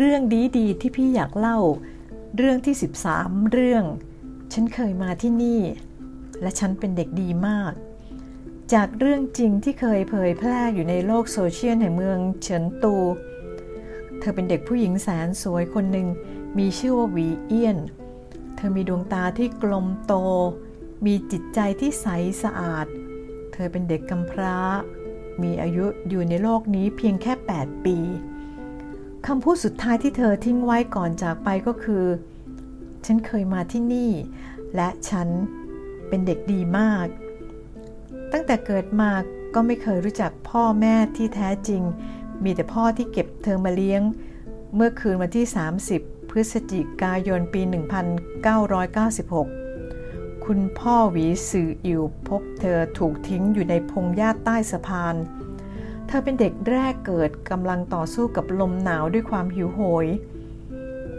เรื่องดีๆที่พี่อยากเล่า เรื่องที่ 13 เรื่อง ฉันเคยมาที่นี่ และฉันเป็นเด็กดีมาก จากเรื่องจริงที่เคยเผยแพร่อยู่ในโลกโซเชียลแห่งเมืองเฉินตู เธอเป็นเด็กผู้หญิงแสนสวยคนหนึ่งมีชื่อว่าวีเอียน เธอมีดวงตาที่กลมโต มีจิตใจที่ใสสะอาด เธอเป็นเด็กกำพร้า มีอายุอยู่ในโลกนี้เพียงแค่ 8 ปี คำพูดสุดท้ายที่เธอทิ้งไว้ก่อนจากไปก็คือ ฉันเคยมาที่นี่ และฉันเป็นเด็กดีมาก ตั้งแต่เกิดมาก็ไม่เคยรู้จักพ่อแม่ที่แท้จริง มีแต่พ่อที่เก็บเธอมาเลี้ยง เมื่อคืนวันที่ 30 พฤศจิกายนปี 1996 คุณพ่อหวีสื่ออิวพบเธอถูกทิ้งอยู่ในพงหญ้าใต้สะพาน เธอเป็นเด็กแรกเกิดกำลังต่อสู้กับลมหนาวด้วยความหิวโหย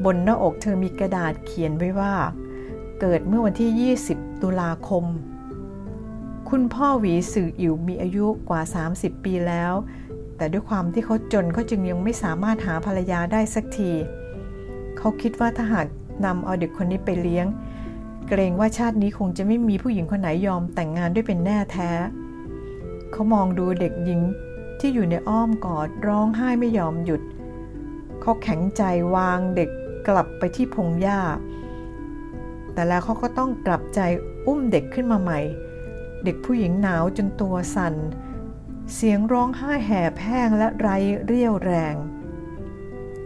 บนหน้าอกเธอมีกระดาษเขียนไว้ว่า เกิดเมื่อวันที่ 20 ตุลาคม คุณพ่อหวีสื่ออิ๋วมีอายุกว่า 30 ปีแล้ว แต่ด้วยความที่เขาจนเขาจึงยังไม่สามารถหาภรรยาได้สักที เขาคิดว่าถ้าหากนำเอาเด็กคนนี้ไปเลี้ยง เกรงว่าชาตินี้คงจะไม่มีผู้หญิงคนไหนยอมแต่งงานด้วยเป็นแน่แท้ เขามองดูเด็กหญิง ที่อยู่ในอ้อมกอดร้องไห้ไม่ยอมหยุด เขาแข็งใจวางเด็กกลับไปที่พงหญ้า แต่แล้วเขาก็ต้องกลับใจอุ้มเด็กขึ้นมาใหม่ เด็กผู้หญิงหนาวจนตัวสัน่น เสียงร้องไห้แห่แห้งและไร้เรี่ยวแรง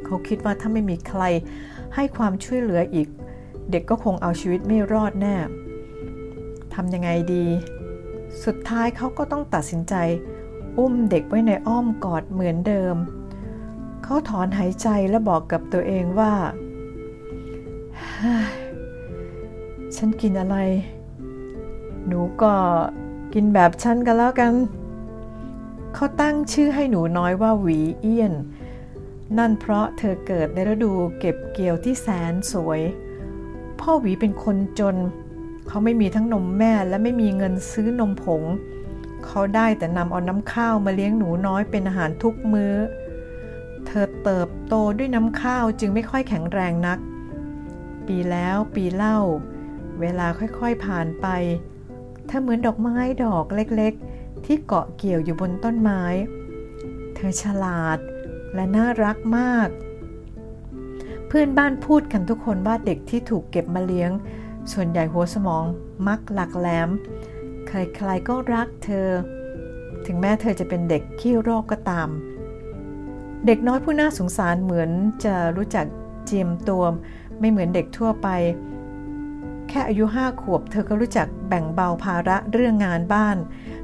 เขาคิดว่าถ้าไม่มีใครให้ความช่วยเหลืออีก เด็กก็คงเอาชีวิตไม่รอดแน่ทำยังไงดี สุดท้ายเขาก็ต้องตัดสินใจ อุ้มเด็กไว้ในอ้อมกอดเหมือนเดิม เขาถอนหายใจและบอกกับตัวเองว่า ฉันกินอะไร หนูก็กินแบบฉันกันแล้วกัน เขาตั้งชื่อให้หนูน้อยว่าหวีเอี้ยน นั่นเพราะเธอเกิดในฤดูเก็บเกี่ยวที่แสนสวย พ่อหวีเป็นคนจน เขาไม่มีทั้งนมแม่และไม่มีเงินซื้อนมผงเเขาได้แต่นำเอาน้ำข้าวมาเลี้ยงหนูน้อยเป็นอาหารทุกมื้อ เธอเติบโตด้วยน้ำข้าวจึงไม่ค่อยแข็งแรงนัก ปีแล้วปีเล่า เวลาค่อยๆผ่านไป เธอเหมือนดอกไม้ดอกเล็กๆ ที่เกาะเกี่ยวอยู่บนต้นไม้ เธอฉลาดและน่ารักมาก เพื่อนบ้านพูดกันทุกคนว่าเด็กที่ถูกเก็บมาเลี้ยง ส่วนใหญ่หัวสมองมักหลักแหลม ใครๆก็รักเธอ ถึงแม้เธอจะเป็นเด็กขี้โรคก็ตาม เด็กน้อยผู้น่าสงสารเหมือนจะรู้จักเจียมตัวไม่เหมือนเด็กทั่วไป แค่อายุห้าขวบ เธอก็รู้จักแบ่งเบาภาระเรื่องงานบ้าน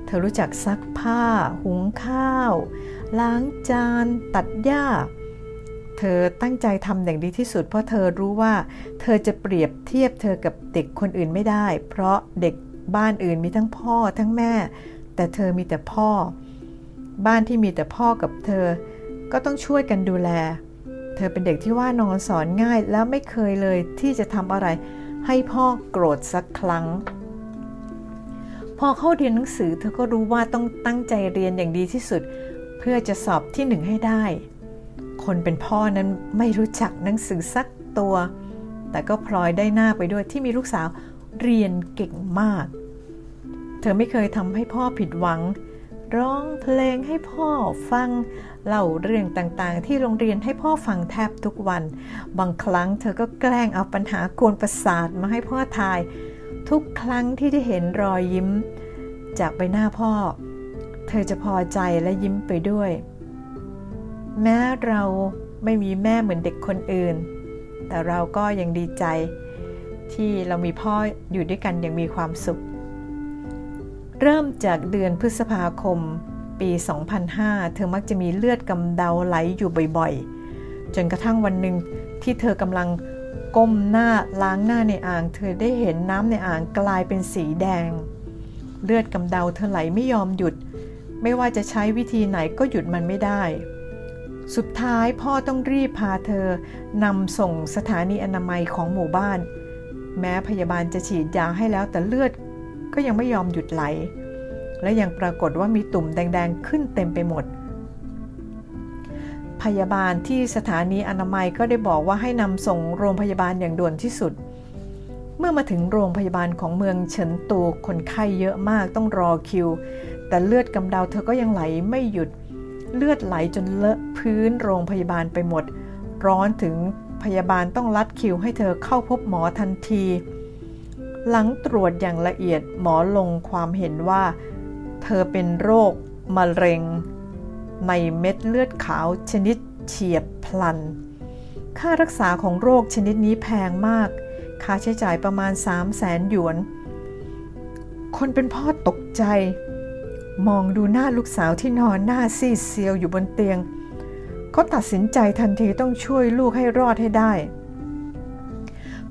เธอรู้จักซักผ้า หุงข้าว ล้างจาน ตัดหญ้า เธอตั้งใจทำอย่างดีที่สุด เพราะเธอรู้ว่า เธอจะเปรียบเทียบเธอกับเด็กคนอื่นไม่ได้ เพราะเด็ก บ้านอื่นมีทั้งพ่อทั้งแม่ แต่เธอมีแต่พ่อ บ้านที่มีแต่พ่อกับเธอ ก็ต้องช่วยกันดูแล เธอเป็นเด็กที่ว่านอนสอนง่ายแล้วไม่เคยเลยที่จะทำอะไร ให้พ่อโกรธสักครั้ง พอเข้าเรียนหนังสือ เธอก็รู้ว่าต้องตั้งใจเรียนอย่างดีที่สุด เพื่อจะสอบที่หนึ่งให้ได้ คนเป็นพ่อนั้นไม่รู้จักหนังสือสักตัวแต่ก็พลอยได้หน้าไปด้วยที่มีลูกสาวเรียนเก่งมาก เธอไม่เคยทำให้พ่อผิดหวัง ร้องเพลงให้พ่อฟัง เล่าเรื่องต่างๆ ที่โรงเรียนให้พ่อฟังแทบทุกวัน บางครั้งเธอก็แกล้งเอาปัญหากวนประสาทมาให้พ่อทาย ทุกครั้งที่ได้เห็นรอยยิ้ม จากใบหน้าพ่อ เธอจะพอใจและยิ้มไปด้วย แม้เราไม่มีแม่เหมือนเด็กคนอื่น แต่เราก็ยังดีใจ ที่เรามีพ่ออยู่ด้วยกันอย่างมีความสุข เริ่มจากเดือนพฤษภาคม ปี 2005 เธอมักจะมีเลือดกำเดาไหลอยู่บ่อยๆ จนกระทั่งวันหนึ่งที่เธอกำลังก้มหน้าล้างหน้าในอ่าง เธอได้เห็นน้ำในอ่างกลายเป็นสีแดง เลือดกำเดาเธอไหลไม่ยอมหยุด ไม่ว่าจะใช้วิธีไหนก็หยุดมันไม่ได้ สุดท้ายพ่อต้องรีบพาเธอนำส่งสถานีอนามัยของหมู่บ้าน แม้พยาบาลจะฉีดยาให้แล้วแต่เลือด ก็ยังไม่ยอมหยุดไหล และยังปรากฏว่ามีตุ่มแดงๆ ขึ้นเต็มไปหมด พยาบาลที่สถานีอนามัยก็ได้บอกว่าให้นำส่งโรงพยาบาลอย่างด่วนที่สุด เมื่อมาถึงโรงพยาบาลของเมืองเฉินตูคนไข้เยอะมากต้องรอคิว แต่เลือดกำเดาเธอก็ยังไหลไม่หยุดเลือดไหลจนเลอะพื้นโรงพยาบาลไปหมด ร้อนถึงพยาบาลต้องลัดคิวให้เธอเข้าพบหมอทันที หลังตรวจอย่างละเอียดหมอลงความเห็นว่า เธอเป็นโรคมะเร็งในเม็ดเลือดขาวชนิดเฉียบพลัน ค่ารักษาของโรคชนิดนี้แพงมาก ค่าใช้จ่ายประมาณ 3 0 0แสนหยวน คนเป็นพ่อตกใจ มองดูหน้าลูกสาวที่นอนหน้าซีดเซียวอยู่บนเตียง เขาตัดสินใจทันทีต้องช่วยลูกให้รอดให้ได้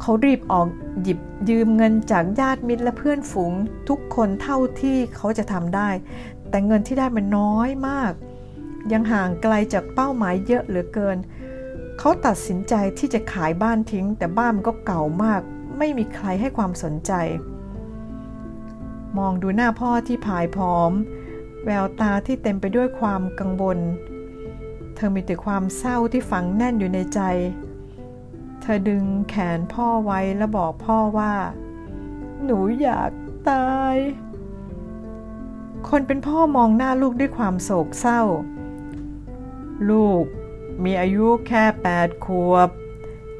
เขารีบออกหยิบยืมเงินจากญาติมิตรและเพื่อนฝูงทุกคนเท่าที่เขาจะทำได้ แต่เงินที่ได้มันน้อยมาก ยังห่างไกลจากเป้าหมายเยอะเหลือเกิน เขาตัดสินใจที่จะขายบ้านทิ้ง แต่บ้านมันก็เก่ามาก ไม่มีใครให้ความสนใจ มองดูหน้าพ่อที่ผายผอม แววตาที่เต็มไปด้วยความกังวล เธอมีแต่ความเศร้าที่ฝังแน่นอยู่ในใจ ธอดึงแขนพ่อไว้และบอกพ่อว่า หนูอยากตาย คนเป็นพ่อมองหน้าลูกด้วยความโศกเศร้า ลูกมีอายุแค่แปดขวบ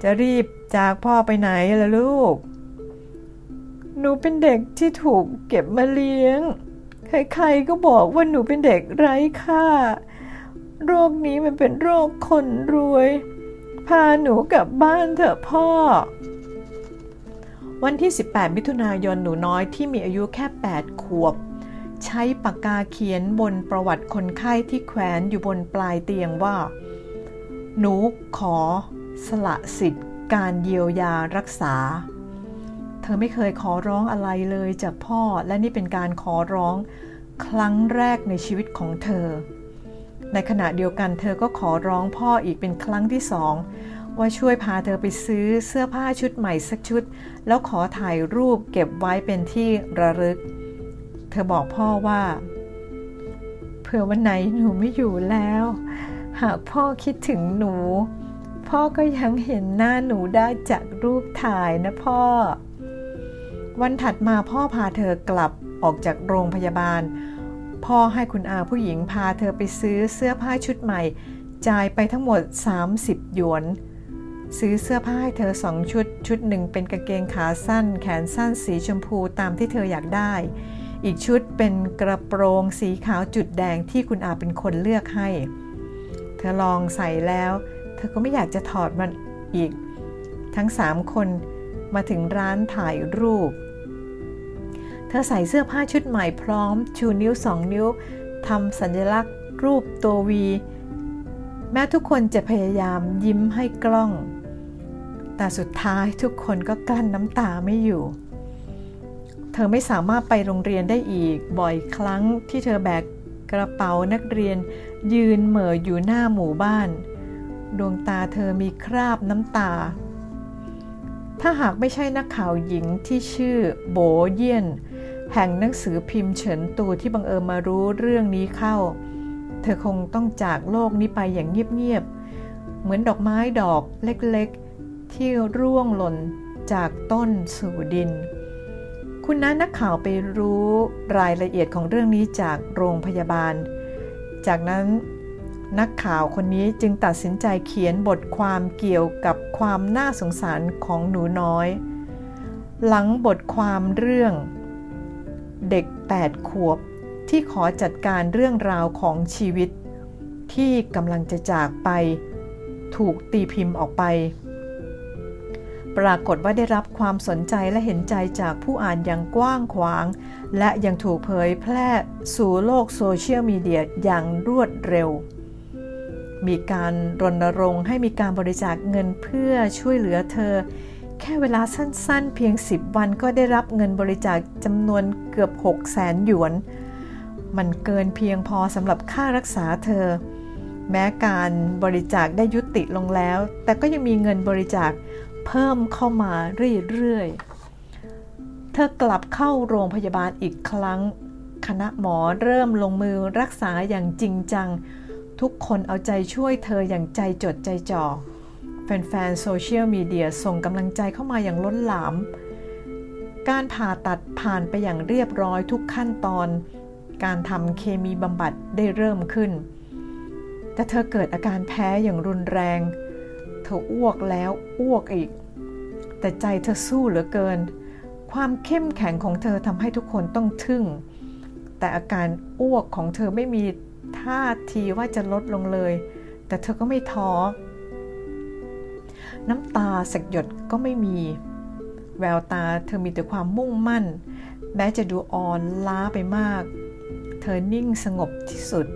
จะรีบจากพ่อไปไหนล่ะลูก หนูเป็นเด็กที่ถูกเก็บมาเลี้ยง ใครๆก็บอกว่าหนูเป็นเด็กไร้ค่า โรคนี้มันเป็นโรคคนรวย พาหนูกลับบ้านเถอะพ่อ วันที่ 18 มิถุนายนหนูน้อยที่มีอายุแค่ 8 ขวบ ใช้ปากกาเขียนบนประวัติคนไข้ที่แขวนอยู่บนปลายเตียงว่า หนูขอสละสิทธิ์การเยียวยารักษา เธอไม่เคยขอร้องอะไรเลยจากพ่อและนี่เป็นการขอร้องครั้งแรกในชีวิตของเธอ ในขณะเดียวกันเธอก็ขอร้องพ่ออีกเป็นครั้งที่สองว่าช่วยพาเธอไปซื้อเสื้อผ้าชุดใหม่สักชุด แล้วขอถ่ายรูปเก็บไว้เป็นที่ระลึก เธอบอกพ่อว่าเผื่อวันไหนหนูไม่อยู่แล้ว หากพ่อคิดถึงหนู พ่อก็ยังเห็นหน้าหนูได้จากรูปถ่ายนะพ่อ วันถัดมาพ่อพาเธอกลับออกจากโรงพยาบาล พ่อให้คุณอาผู้หญิงพาเธอไปซื้อเสื้อผ้าชุดใหม่ จ่ายไปทั้งหมด 30 หยวน ซื้อเสื้อผ้าให้เธอสองชุด ชุดหนึ่งเป็นกางเกงขาสั้น แขนสั้นสีชมพูตามที่เธออยากได้ อีกชุดเป็นกระโปรงสีขาวจุดแดงที่คุณอาเป็นคนเลือกให้ เธอลองใส่แล้ว เธอก็ไม่อยากจะถอดมันอีก ทั้งสามคนมาถึงร้านถ่ายรูป เธอใส่เสื้อผ้าชุดใหม่พร้อม ชูนิ้วสองนิ้วทำสัญลักษณ์ รูปตัววี แม้ทุกคนจะพยายามยิ้มให้กล้อง แต่สุดท้ายทุกคนก็กลั้นน้ำตาไม่อยู่ เธอไม่สามารถไปโรงเรียนได้อีกบ่อยครั้งที่เธอแบกกระเป๋านักเรียน ยืนเหม่ออยู่หน้าหมู่บ้าน ดวงตาเธอมีคราบน้ำตา ถ้าหากไม่ใช่นักข่าวหญิงที่ชื่อโบเยียน แห่งหนังสือพิมพ์เฉินตูที่บังเอิญมารู้เรื่องนี้เข้า เธอคงต้องจากโลกนี้ไปอย่างเงียบๆ เหมือนดอกไม้ดอกเล็กๆ ที่ร่วงหล่นจากต้นสู่ดิน คุณน้านักข่าวไปรู้รายละเอียดของเรื่องนี้จากโรงพยาบาล จากนั้นนักข่าวคนนี้จึงตัดสินใจเขียนบทความเกี่ยวกับความน่าสงสารของหนูน้อย หลังบทความเรื่อง เด็ก 8 ขวบที่ขอจัดการเรื่องราวของชีวิต ที่กำลังจะจากไป ถูกตีพิมพ์ออกไป ปรากฏว่าได้รับความสนใจและเห็นใจจากผู้อ่านอย่างกว้างขวาง และยังถูกเผยแพร่สู่โลกโซเชียลมีเดียอย่างรวดเร็ว มีการรณรงค์ให้มีการบริจาคเงินเพื่อช่วยเหลือเธอ แค่เวลาสั้นๆ เพียง 10 วันก็ได้รับเงินบริจาคจำนวนเกือบ 6 0แสนหยวน มันเกินเพียงพอสำหรับค่ารักษาเธอ แม้การบริจาคได้ยุติลงแล้ว แต่ก็ยังมีเงินบริจาคเพิ่มเข้ามาเรื่อยๆ เธอกลับเข้าโรงพยาบาลอีกครั้ง คณะหมอเริ่มลงมือรักษาอย่างจริงจัง ทุกคนเอาใจช่วยเธออย่างใจจดใจจ่อ แฟนๆโซเชียลมีเดียส่งกำลังใจเข้ามาอย่างล้นหลาม การผ่าตัดผ่านไปอย่างเรียบร้อยทุกขั้นตอน การทำเคมีบำบัดได้เริ่มขึ้น แต่เธอเกิดอาการแพ้อย่างรุนแรง เธออ้วกแล้วอ้วกอีก แต่ใจเธอสู้เหลือเกิน ความเข้มแข็งของเธอทำให้ทุกคนต้องทึ่ง แต่อาการอ้วกของเธอไม่มีท่าทีว่าจะลดลงเลย แต่เธอก็ไม่ท้อ น้ำตาสักหยดก็ไม่มี แววตาเธอมีแต่ความมุ่งมั่น แม้จะดูอ่อนล้าไปมาก เธอนิ่งสงบที่สุด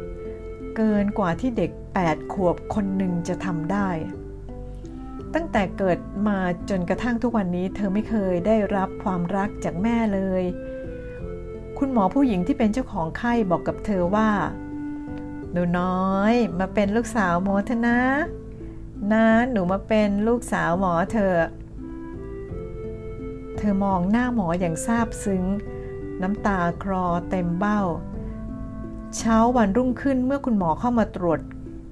เกินกว่าที่เด็ก 8 ขวบคนหนึ่งจะทำได้ ตั้งแต่เกิดมาจนกระทั่งทุกวันนี้ เธอไม่เคยได้รับความรักจากแม่เลย คุณหมอผู้หญิงที่เป็นเจ้าของไข้บอกกับเธอว่าหนูน้อยมาเป็นลูกสาวหมอเถนะ นะหนูมาเป็นลูกสาวหมอเธอ เธอมองหน้าหมออย่างซาบซึ้ง น้ำตาคลอเต็มเบ้า เช้าวันรุ่งขึ้นเมื่อคุณหมอเข้ามาตรวจ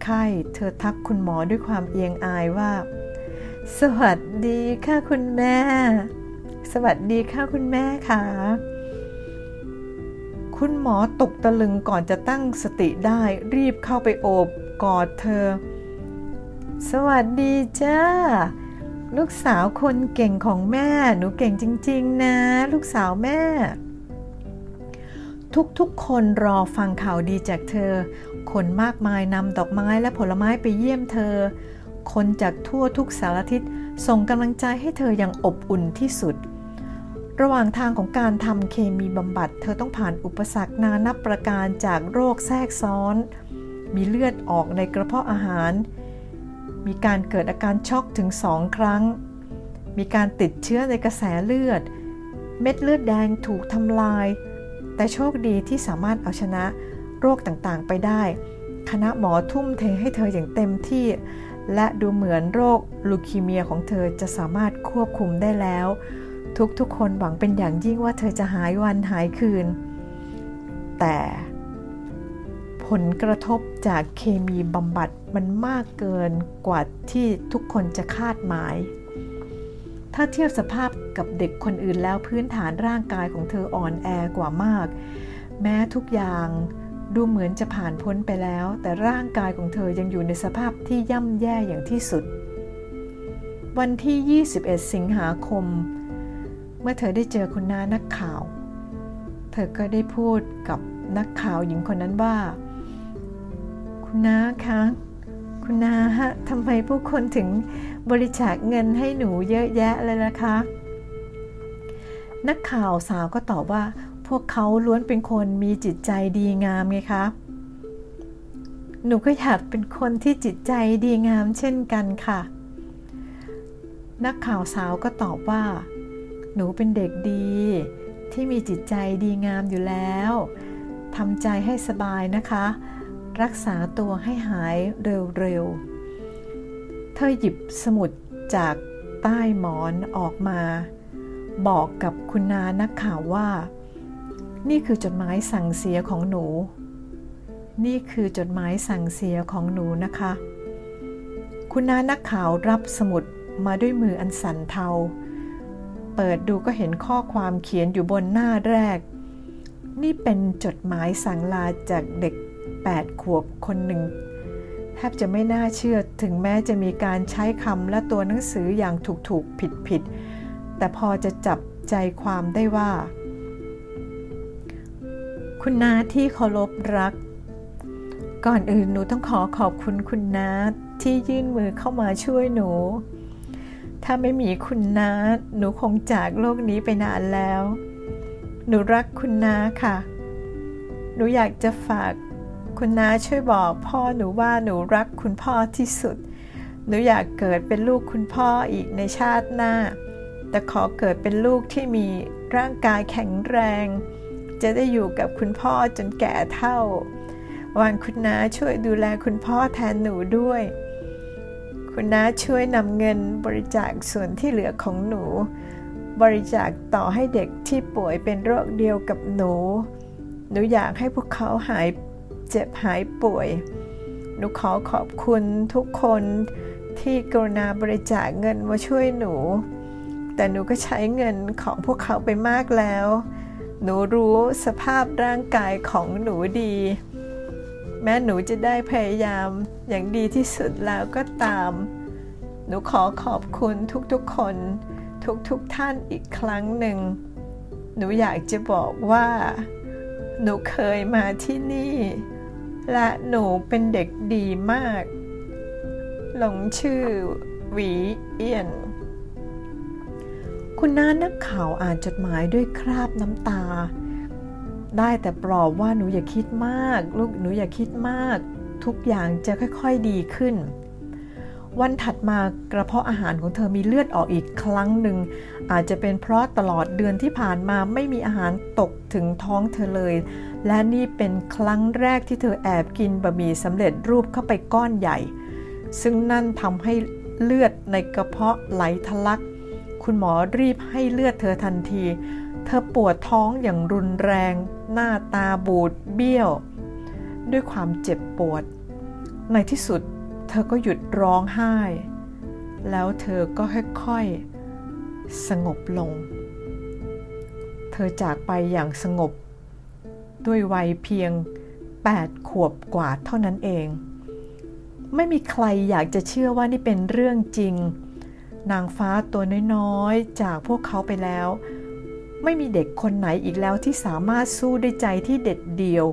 ไข้ เธอทักคุณหมอด้วยความเอียงอายว่า สวัสดีค่ะคุณแม่ สวัสดีค่ะคุณแม่ค่ะคุณหมอตกตะลึงก่อนจะตั้งสติได้รีบเข้าไปโอบกอดเธอ สวัสดีจ้าลูกสาวคนเก่งของแม่ หนูเก่งจริง ๆ นะ ลูกสาวแม่ ทุกๆ คนรอฟังข่าวดีจากเธอ คนมากมายนำดอกไม้และผลไม้ไปเยี่ยมเธอ คนจากทั่วทุกสารทิศส่งกำลังใจให้เธออย่างอบอุ่นที่สุด ระหว่างทางของการทำเคมีบำบัด เธอต้องผ่านอุปสรรคนานับประการจากโรคแทรกซ้อน มีเลือดออกในกระเพาะอาหาร มีการเกิดอาการช็อกถึงสองครั้ง มีการติดเชื้อในกระแสเลือด เม็ดเลือดแดงถูกทำลาย แต่โชคดีที่สามารถเอาชนะโรคต่างๆไปได้ คณะหมอทุ่มเทให้เธออย่างเต็มที่ และดูเหมือนโรคลูคีเมียของเธอจะสามารถควบคุมได้แล้ว ทุกๆคนหวังเป็นอย่างยิ่งว่าเธอจะหายวันหายคืน แต่ ผลกระทบจากเคมีบำบัดมันมากเกินกว่าที่ทุกคนจะคาดหมาย ถ้าเทียบสภาพกับเด็กคนอื่นแล้วพื้นฐานร่างกายของเธออ่อนแอกว่ามาก แม้ทุกอย่างดูเหมือนจะผ่านพ้นไปแล้ว แต่ร่างกายของเธอยังอยู่ในสภาพที่ย่ำแย่อย่างที่สุด วันที่ 21 สิงหาคม เมื่อเธอได้เจอคุณน้านักข่าว เธอก็ได้พูดกับนักข่าวหญิงคนนั้นว่า คุณน้าคะคุณน้าฮะทำไมผู้คนถึงบริจาคเงินให้หนูเยอะแยะเลยล่ะคะ นักข่าวสาวก็ตอบว่า พวกเขาล้วนเป็นคนมีจิตใจดีงามไงคะหนูก็อยากเป็นคนที่จิตใจดีงามเช่นกันค่ะ นักข่าวสาวก็ตอบว่า หนูเป็นเด็กดี ที่มีจิตใจดีงามอยู่แล้วทำใจให้สบายนะคะ รักษาตัวให้หายเร็วๆ เธอหยิบสมุดจากใต้หมอนออกมา บอกกับคุณนานักข่าวว่า นี่คือจดหมายสั่งเสียของหนู นี่คือจดหมายสั่งเสียของหนูนะคะ คุณนานักข่าวรับสมุดมาด้วยมืออันสั่นเทา เปิดดูก็เห็นข้อความเขียนอยู่บนหน้าแรก นี่เป็นจดหมายสั่งลาจากเด็ก 8 ขวบคนหนึ่ง แทบจะไม่น่าเชื่อถึงแม้จะมีการใช้คำและตัวหนังสืออย่างถูกๆ ผิดๆ แต่พอจะจับใจความได้ว่า คุณนาที่เคารพรัก ก่อนอื่นหนูต้องขอขอบคุณคุณนาที่ยื่นมือเข้ามาช่วยหนู ถ้าไม่มีคุณน้าหนูคงจากโลกนี้ไปนานแล้ว หนูรักคุณน้าค่ะ หนูอยากจะฝาก คุณน้าช่วยบอกพ่อหนูว่าหนูรักคุณพ่อที่สุด หนูอยากเกิดเป็นลูกคุณพ่ออีกในชาติหน้า แต่ขอเกิดเป็นลูกที่มีร่างกายแข็งแรง จะได้อยู่กับคุณพ่อจนแก่เท่า วันคุณน้าช่วยดูแลคุณพ่อแทนหนูด้วย คุณน้าช่วยนำเงินบริจาคส่วนที่เหลือของหนู บริจาคต่อให้เด็กที่ป่วยเป็นโรคเดียวกับหนู หนูอยากให้พวกเขาหาย เจ็บหายป่วย หนูขอขอบคุณทุกคนที่กรุณาบริจาคเงินมาช่วยหนู แต่หนูก็ใช้เงินของพวกเขาไปมากแล้ว หนูรู้สภาพร่างกายของหนูดี แม้หนูจะได้พยายามอย่างดีที่สุดแล้วก็ตาม หนูขอขอบคุณทุกๆคนทุกๆทท่านอีกครั้งหนึ่ง หนูอยากจะบอกว่า หนูเคยมาที่นี่ และหนูเป็นเด็กดีมาก หลงชื่อหวีเอียน คุณน้านักข่าวอ่านจดหมายด้วยคราบน้ำตา ได้แต่ปลอบว่าหนูอย่าคิดมาก ลูกหนูอย่าคิดมาก ทุกอย่างจะค่อยๆดีขึ้น วันถัดมากระเพาะอาหารของเธอมีเลือดออกอีกครั้งหนึ่ง อาจจะเป็นเพราะตลอดเดือนที่ผ่านมาไม่มีอาหารตกถึงท้องเธอเลย และนี่เป็นครั้งแรกที่เธอแอบกินบะหมี่สำเร็จรูปเข้าไปก้อนใหญ่ ซึ่งนั่นทำให้เลือดในกระเพาะไหลทะลัก คุณหมอรีบให้เลือดเธอทันที เธอปวดท้องอย่างรุนแรง หน้าตาบูดเบี้ยว ด้วยความเจ็บปวด ในที่สุด เธอก็หยุดร้องไห้ แล้วเธอก็ค่อยๆ สงบลง เธอจากไปอย่างสงบ ด้วยวัยเพียง 8 ขวบกว่าเท่านั้นเอง ไม่มีใครอยากจะเชื่อว่านี่เป็นเรื่องจริง นางฟ้าตัวน้อยๆ จากพวกเขาไปแล้ว ไม่มีเด็กคนไหนอีกแล้วที่สามารถสู้ด้วยใจที่เด็ดเดี่ยว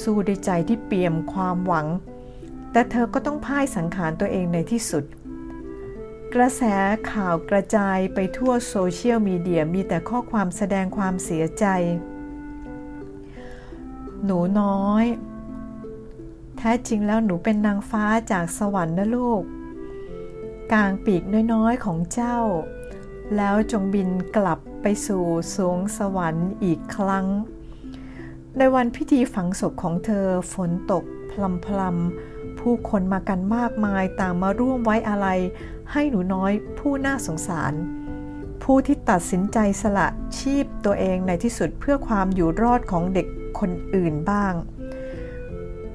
สู้ด้วยใจที่เปี่ยมความหวัง แต่เธอก็ต้องพ่ายสังขารตัวเองในที่สุด กระแสข่าวกระจายไปทั่วโซเชียลมีเดียมีแต่ข้อความแสดงความเสียใจ หนูน้อย แท้จริงแล้วหนูเป็นนางฟ้าจากสวรรค์นะลูก กลางปีกน้อยๆของเจ้า แล้วจงบินกลับไปสู่สวงสวรรค์อีกครั้ง ในวันพิธีฝังศพของเธอฝนตกพลำพลำ ผู้คนมากันมากมายต่างมาร่วมไว้อะไร ให้หนูน้อยผู้น่าสงสาร ผู้ที่ตัดสินใจสละชีพตัวเองในที่สุดเพื่อความอยู่รอดของเด็กคนอื่นบ้าง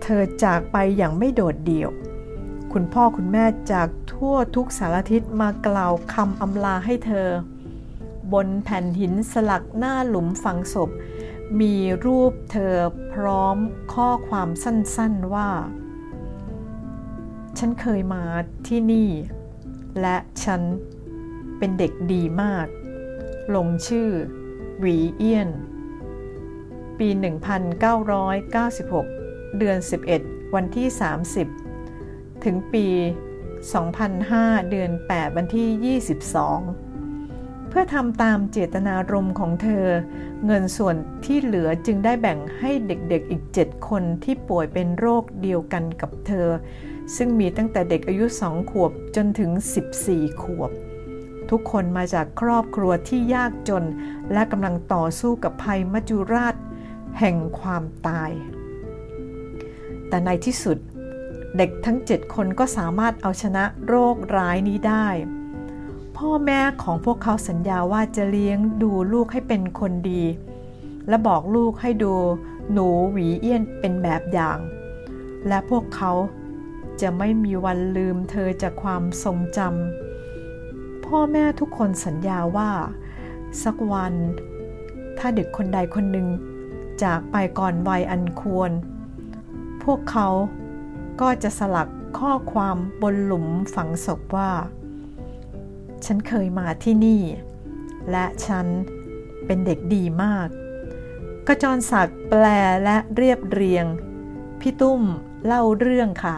เธอจากไปอย่างไม่โดดเดี่ยว คุณพ่อคุณแม่จากทั่วทุกสารทิศมากล่าวคำอำลาให้เธอ บนแผ่นหินสลักหน้าหลุมฝังศพมีรูปเธอพร้อมข้อความสั้นๆว่า ฉันเคยมาที่นี่ และฉันเป็นเด็กดีมาก ลงชื่อวีเอียน ปี 1996 เดือน 11 วันที่ 30 ถึงปี 2005 เดือน 8 วันที่ 22 เพื่อทำตามเจตนารมณ์ของเธอ เงินส่วนที่เหลือจึงได้แบ่งให้เด็กๆอีก 7 คนที่ป่วยเป็นโรคเดียวกันกับเธอ ซึ่งมีตั้งแต่เด็กอายุ 2 ขวบจนถึง 14 ขวบ ทุกคนมาจากครอบครัวที่ยากจน และกำลังต่อสู้กับภัยมัจจุราช แห่งความตาย แต่ในที่สุด เด็กทั้งเจ็ดคนก็สามารถเอาชนะโรคร้ายนี้ได้ พ่อแม่ของพวกเขาสัญญาว่าจะเลี้ยงดูลูกให้เป็นคนดี และบอกลูกให้ดูหนูหวีเอี้ยนเป็นแบบอย่าง และพวกเขา จะไม่มีวันลืมเธอจากความทรงจำพ่อแม่ทุกคนสัญญาว่า สักวัน ถ้าเด็กคนใดคนหนึ่งจากไปก่อนวัยอันควร พวกเขาก็จะสลักข้อความบนหลุมฝังศพว่า ฉันเคยมาที่นี่ และฉันเป็นเด็กดีมากกระจรศักดิ์แปลและเรียบเรียง พี่ตุ้มเล่าเรื่องค่ะ